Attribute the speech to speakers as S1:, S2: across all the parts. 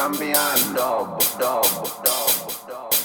S1: champion dub, dub, dub. Champion,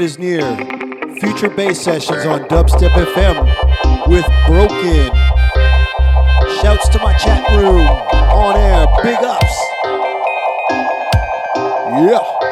S2: Weekend is near. Future bass sessions on Dubstep FM with Broken. Shouts to my chat room. On air. Big ups. Yeah.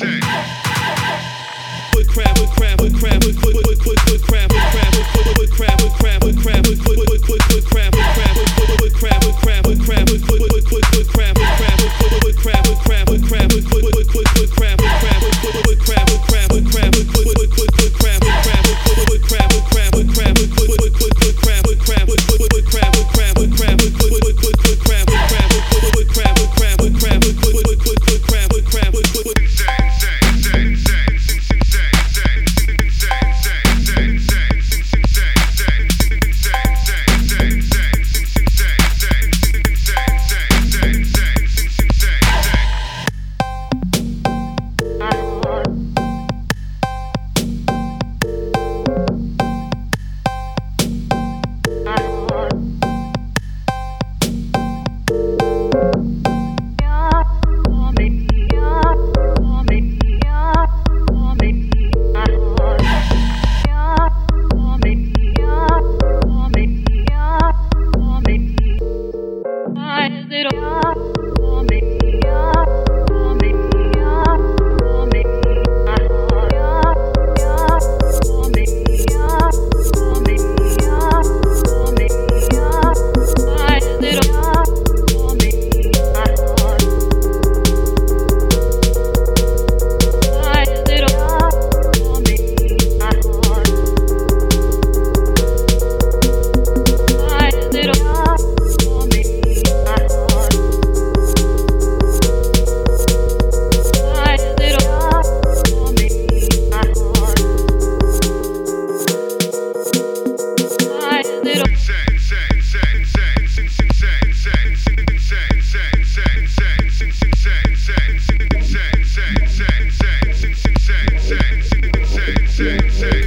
S3: Wood crab, wood crab, wood crab, wood crab, wood crab, wood crab, wood crab, wood crab, wood crab, wood crab. shake, shake.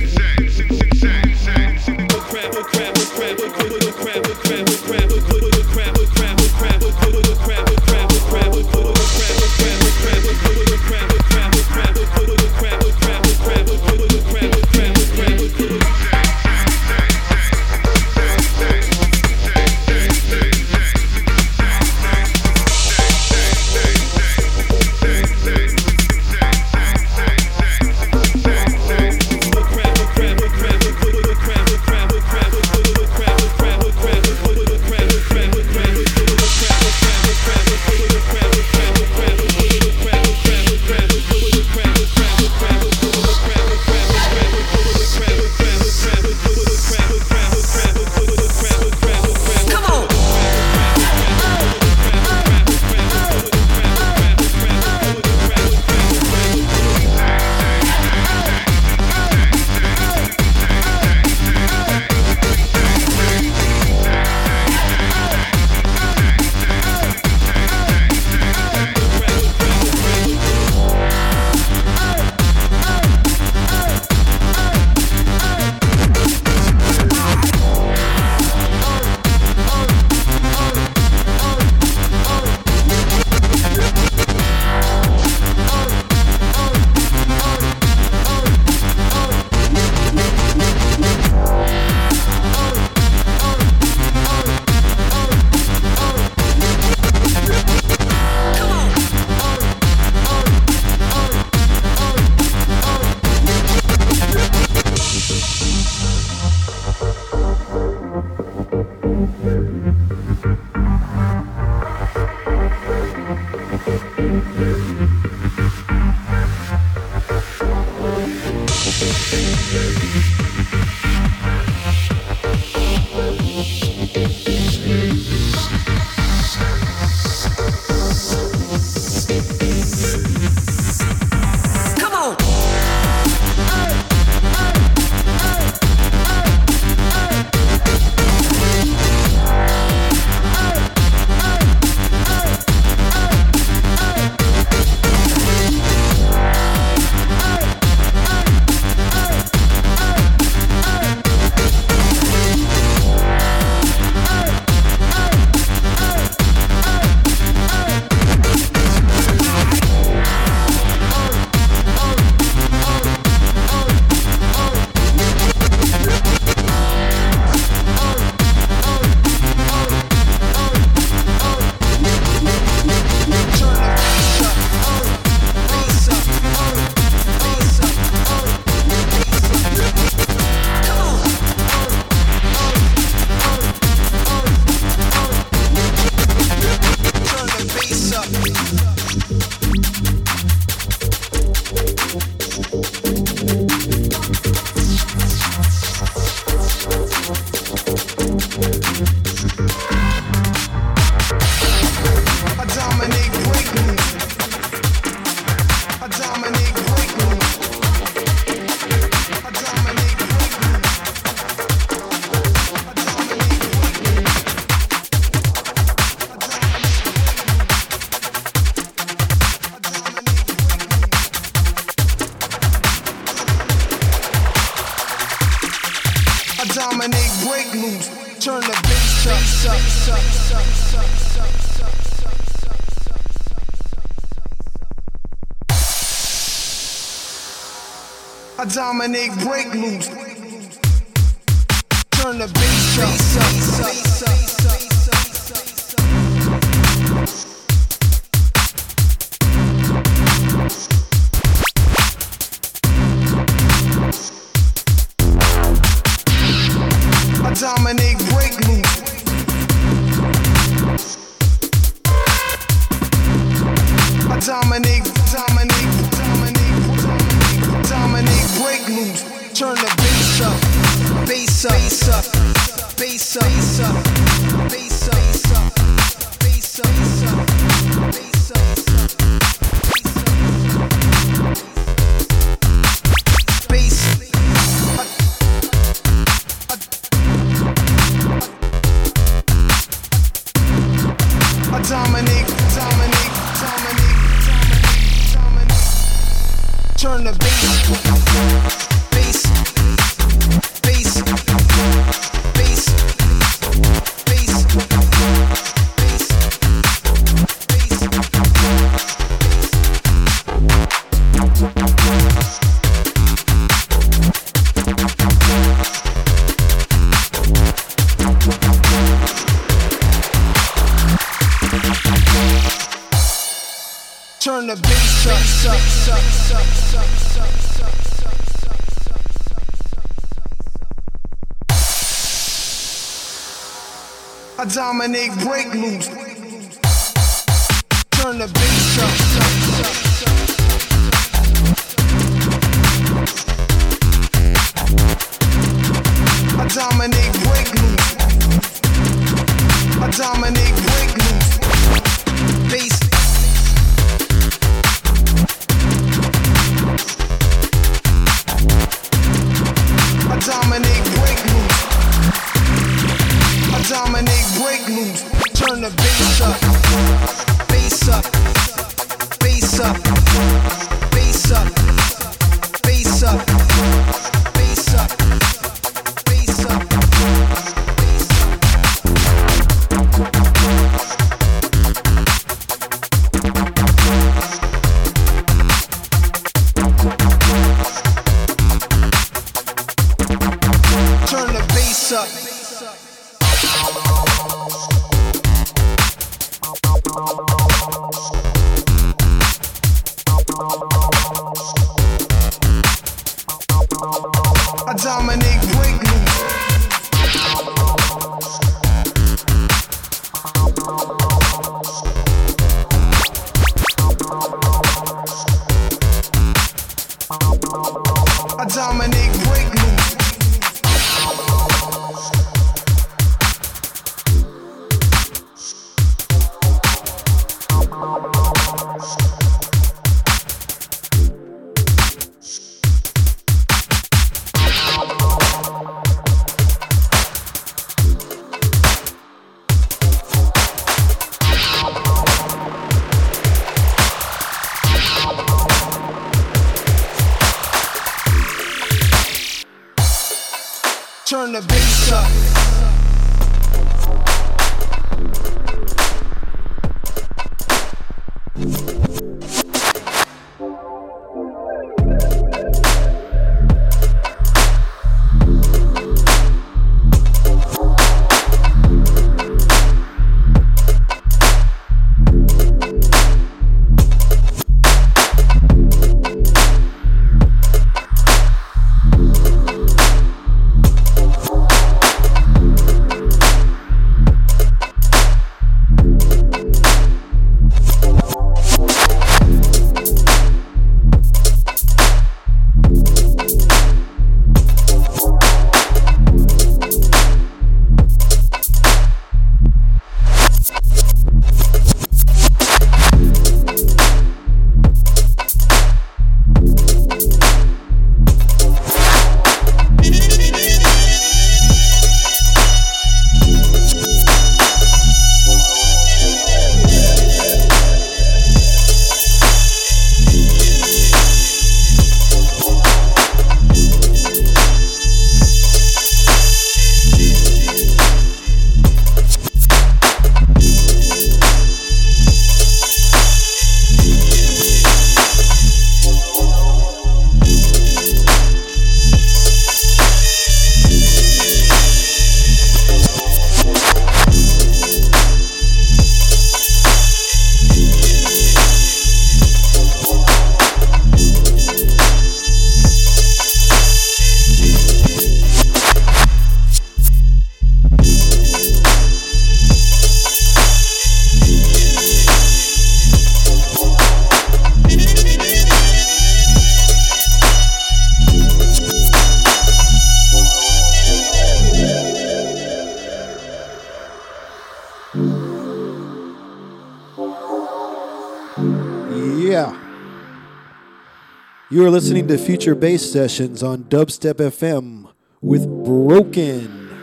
S4: You are listening to Future Bass Sessions on Dubstep FM with Broke N.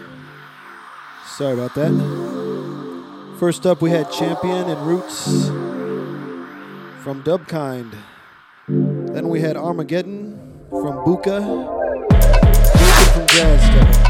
S4: Sorry about that. First up, we had Champion and Roots from Dubkind. Then we had Armageddon from Buka. From Jazz.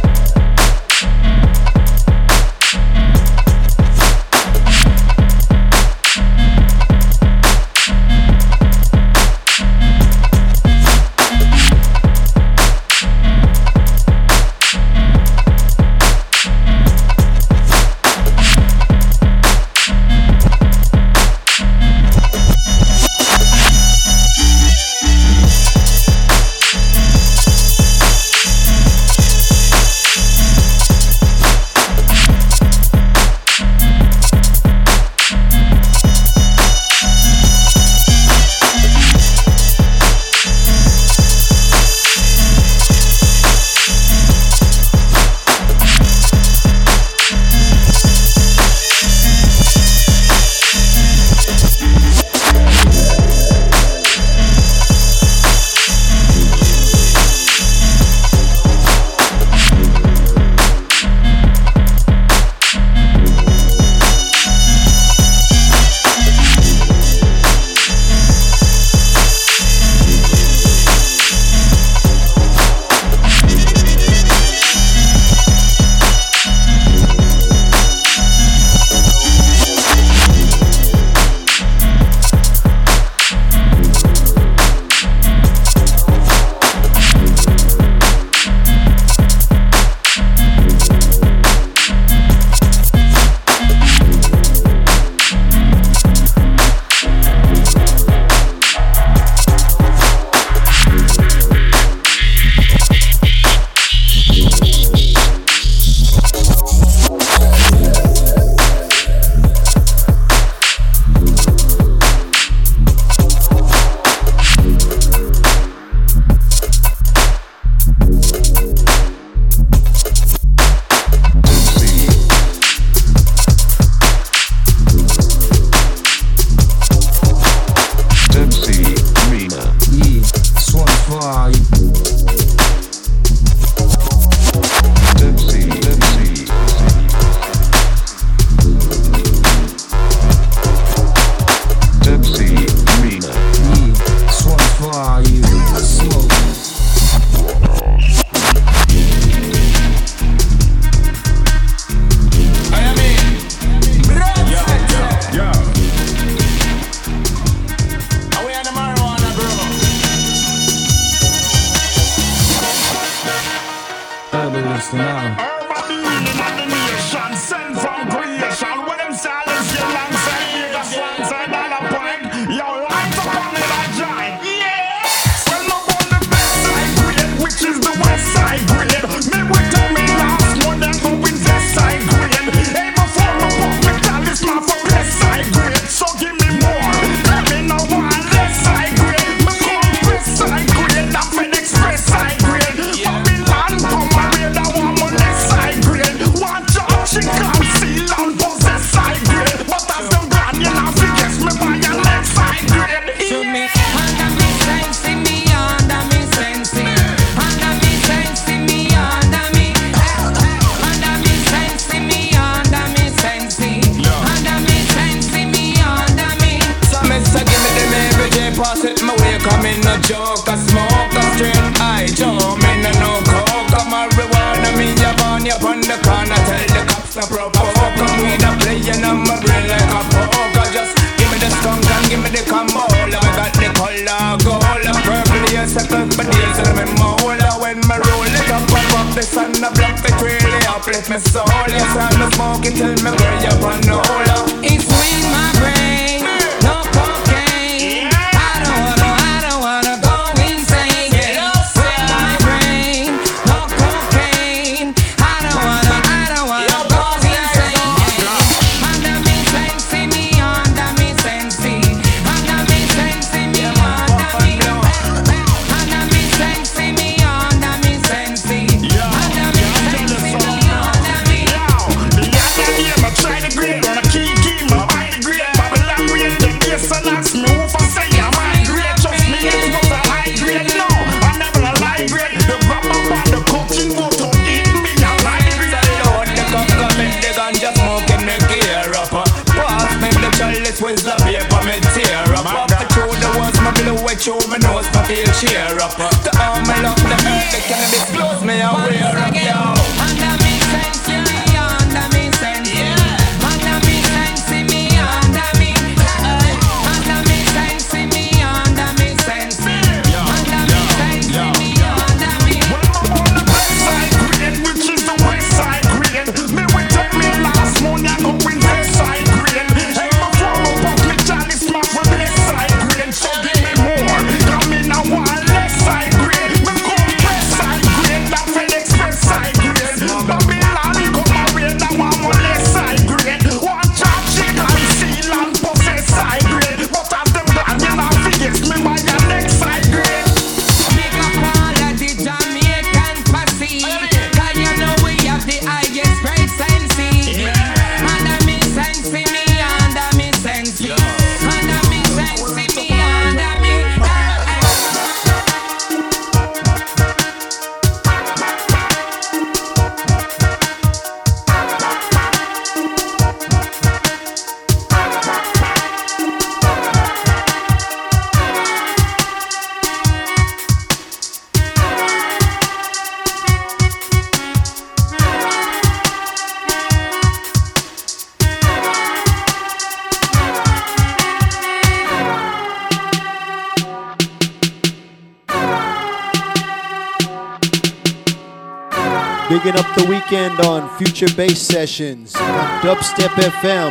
S2: Bigging up the weekend on Future Bass Sessions on Dubstep FM.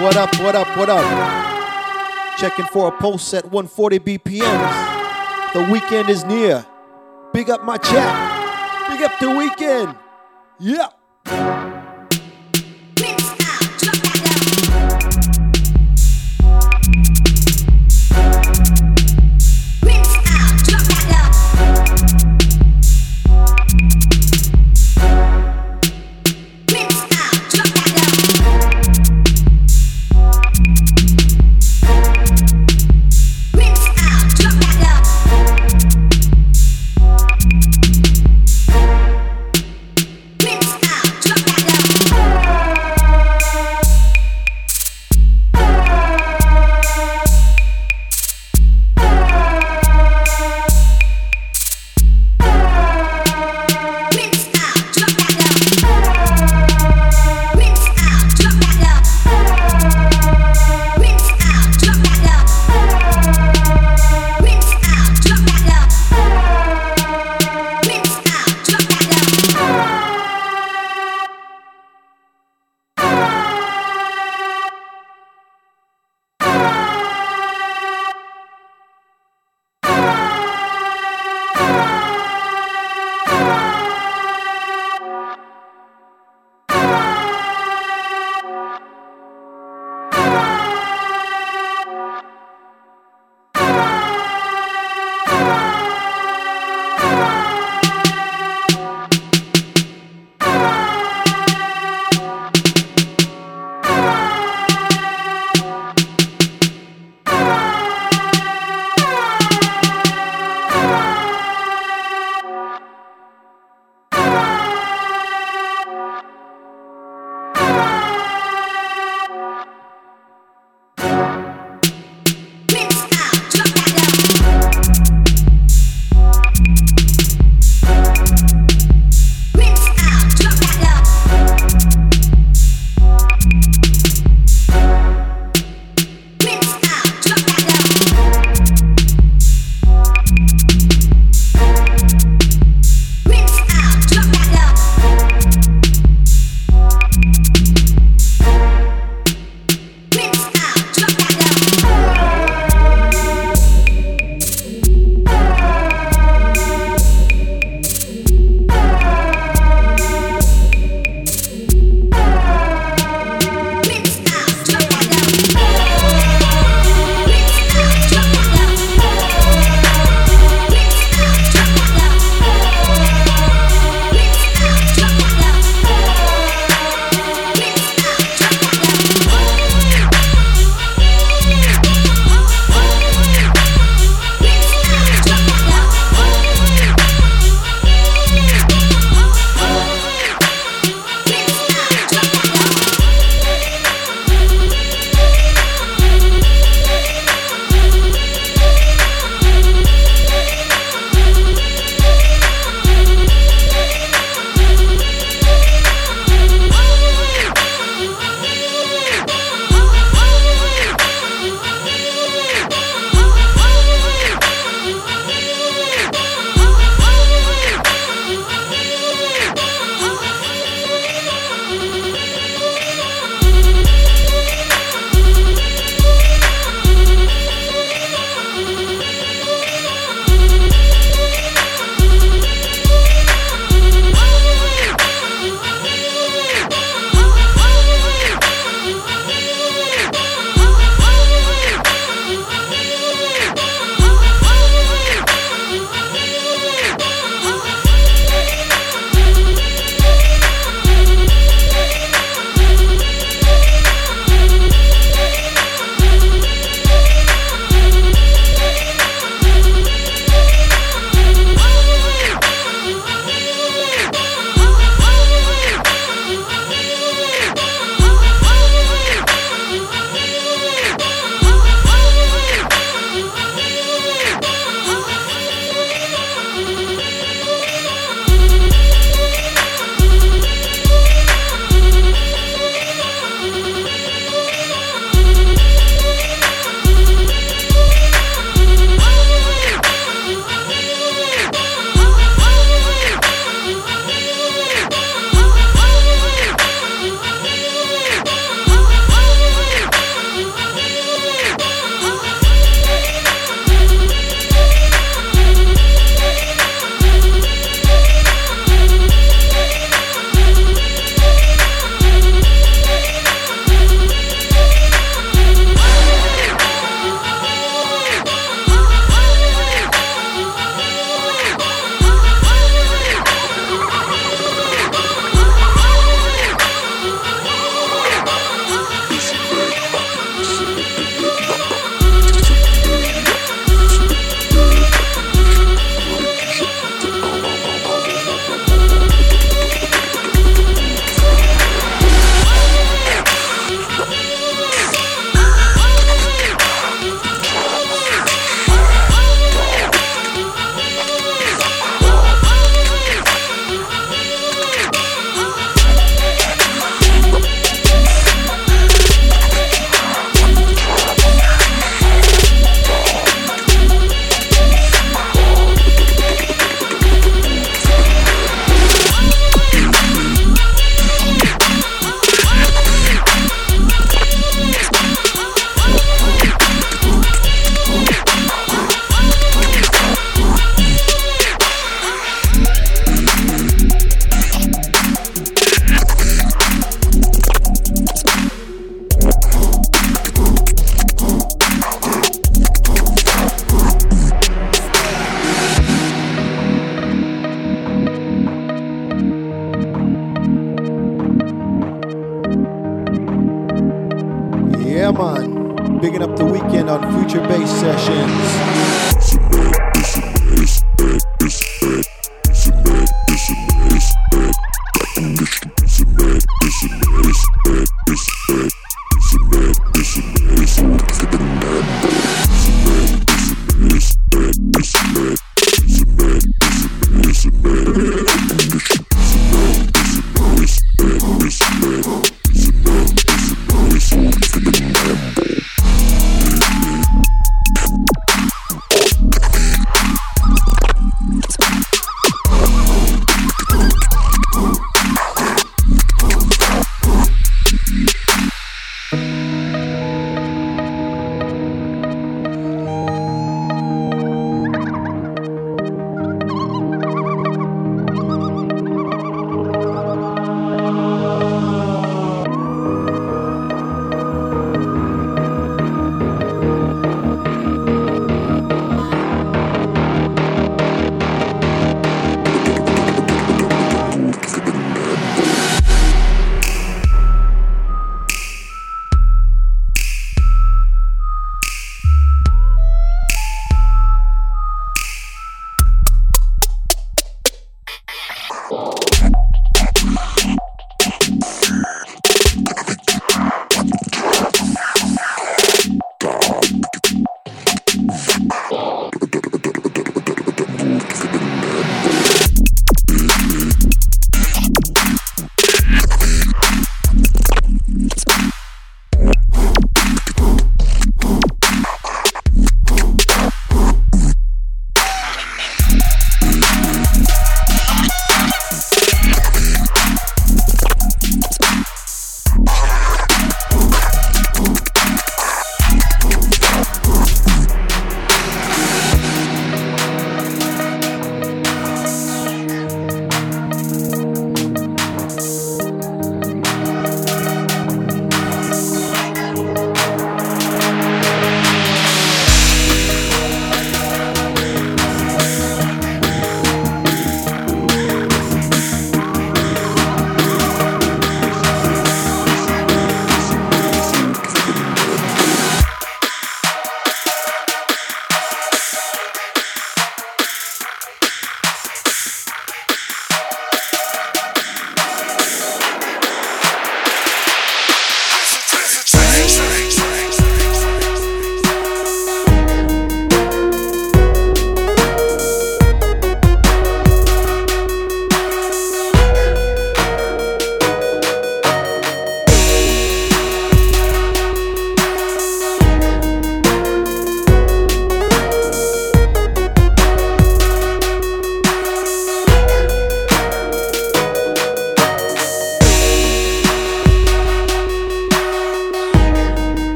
S2: What up, what up, what up? Checking for a pulse at 140 BPMs. The weekend is near. Big up my chat. Big up the weekend. Yeah.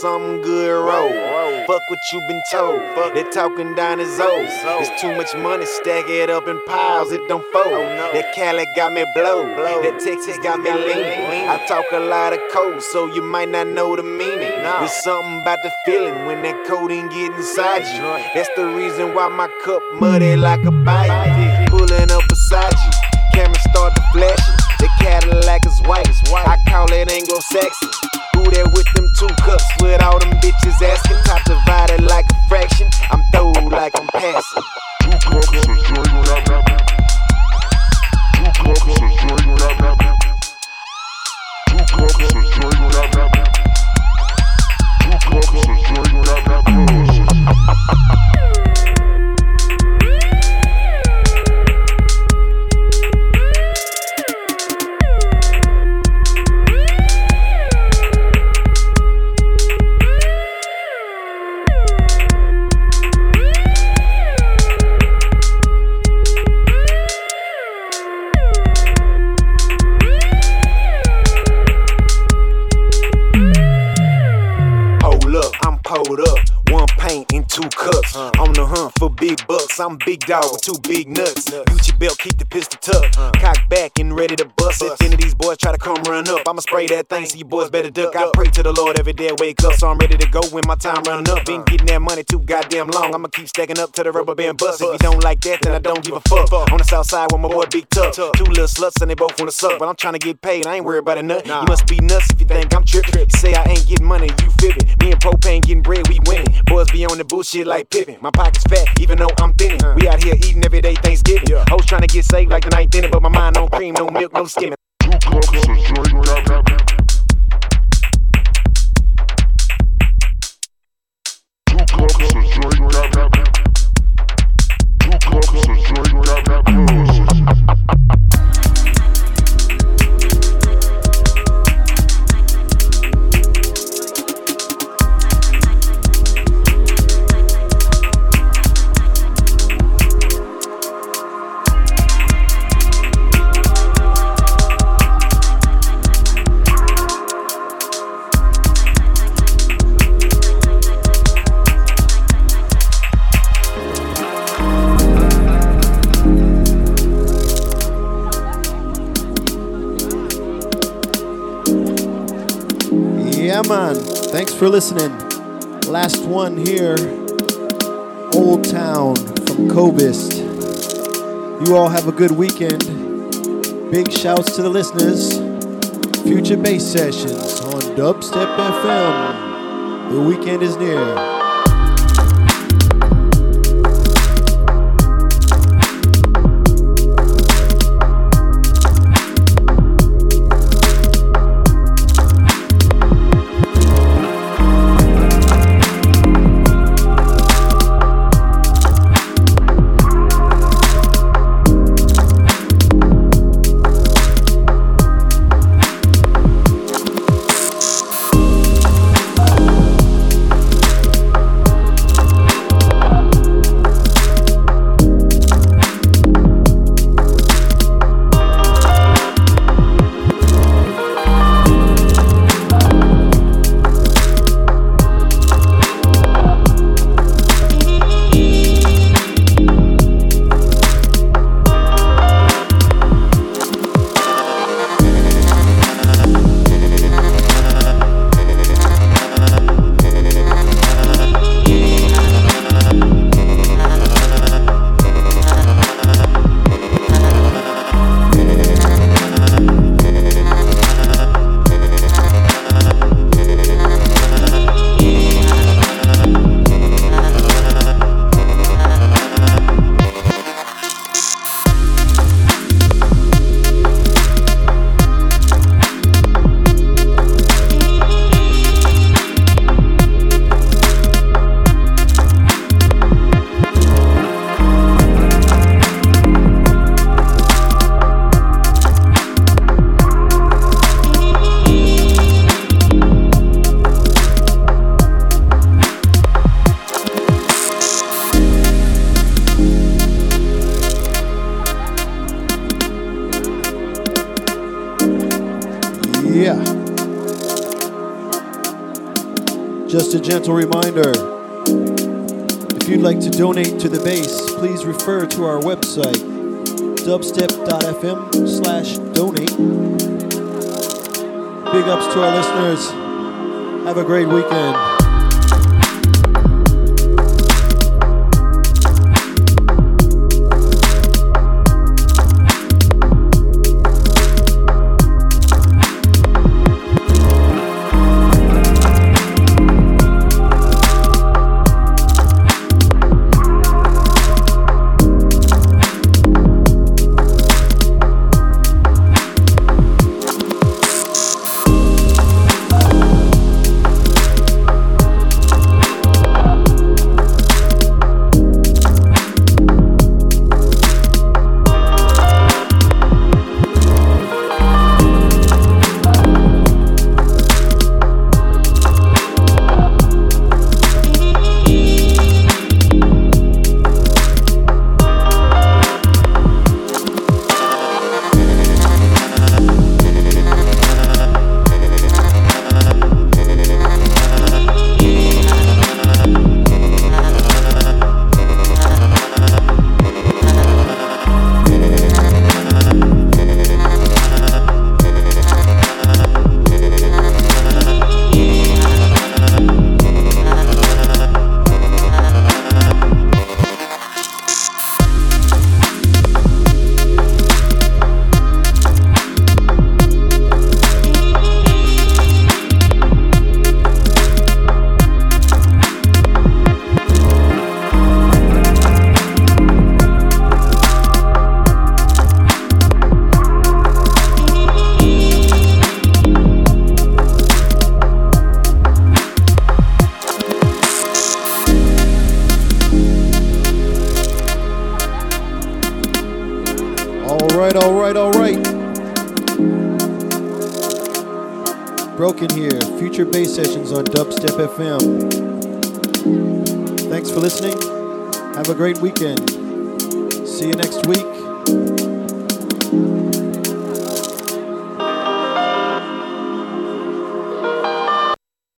S5: Something good roll. Fuck what you been told, they talking down his O's. It's too much money, stack it up in piles, it don't fold. Oh, that Cali got me blow, that Texas got me lean. I talk a lot of code, so you might not know the meaning. There's something about the feeling when that codeine get inside you. That's the reason why my cup muddy like a bite. Pulling up beside you, camera start to flashing. The Cadillac is white. I call it Anglo-Saxon. Who there with them two cups with all them bitches asking? Top divided like a fraction. I'm throwed like I'm passing.
S6: Two cups
S5: big bucks. I'm big dog with two big nuts. Gucci belt, keep the pistol tucked. Cock back and ready to bust. If any of these boys try to come run up, I'ma spray that thing so you boys better duck. I pray to the Lord every day I wake up, so I'm ready to go when my time run up. Been getting that money too goddamn long. I'ma keep stacking up till the rubber band bust. If you don't like that, then I don't give a fuck. On the south side with my boy Big Tuck. Two little sluts and they both wanna suck, but I'm trying to get paid. I ain't worried about a nut. You must be nuts if you think I'm tripping. Say I ain't getting money, you fibbing. Me and Propain getting bread, we winning. Boys be on the bullshit like Pippen. My pockets fat, even though I'm thinning. We out here eating every day Thanksgiving. Hoes trying to get saved like the ninth inning, but my mind on cream, no milk, no skimming.
S6: Two cups of got me Two cups of got me Two cups of got
S2: Yeah, man. Thanks for listening. Last one here. Old Town from Cobist. You all have a good weekend. Big shouts to the listeners. Future bass sessions on Dubstep FM. The weekend is near. to our website, dubstep.fm slash donate. Big ups to our listeners. Have a great weekend.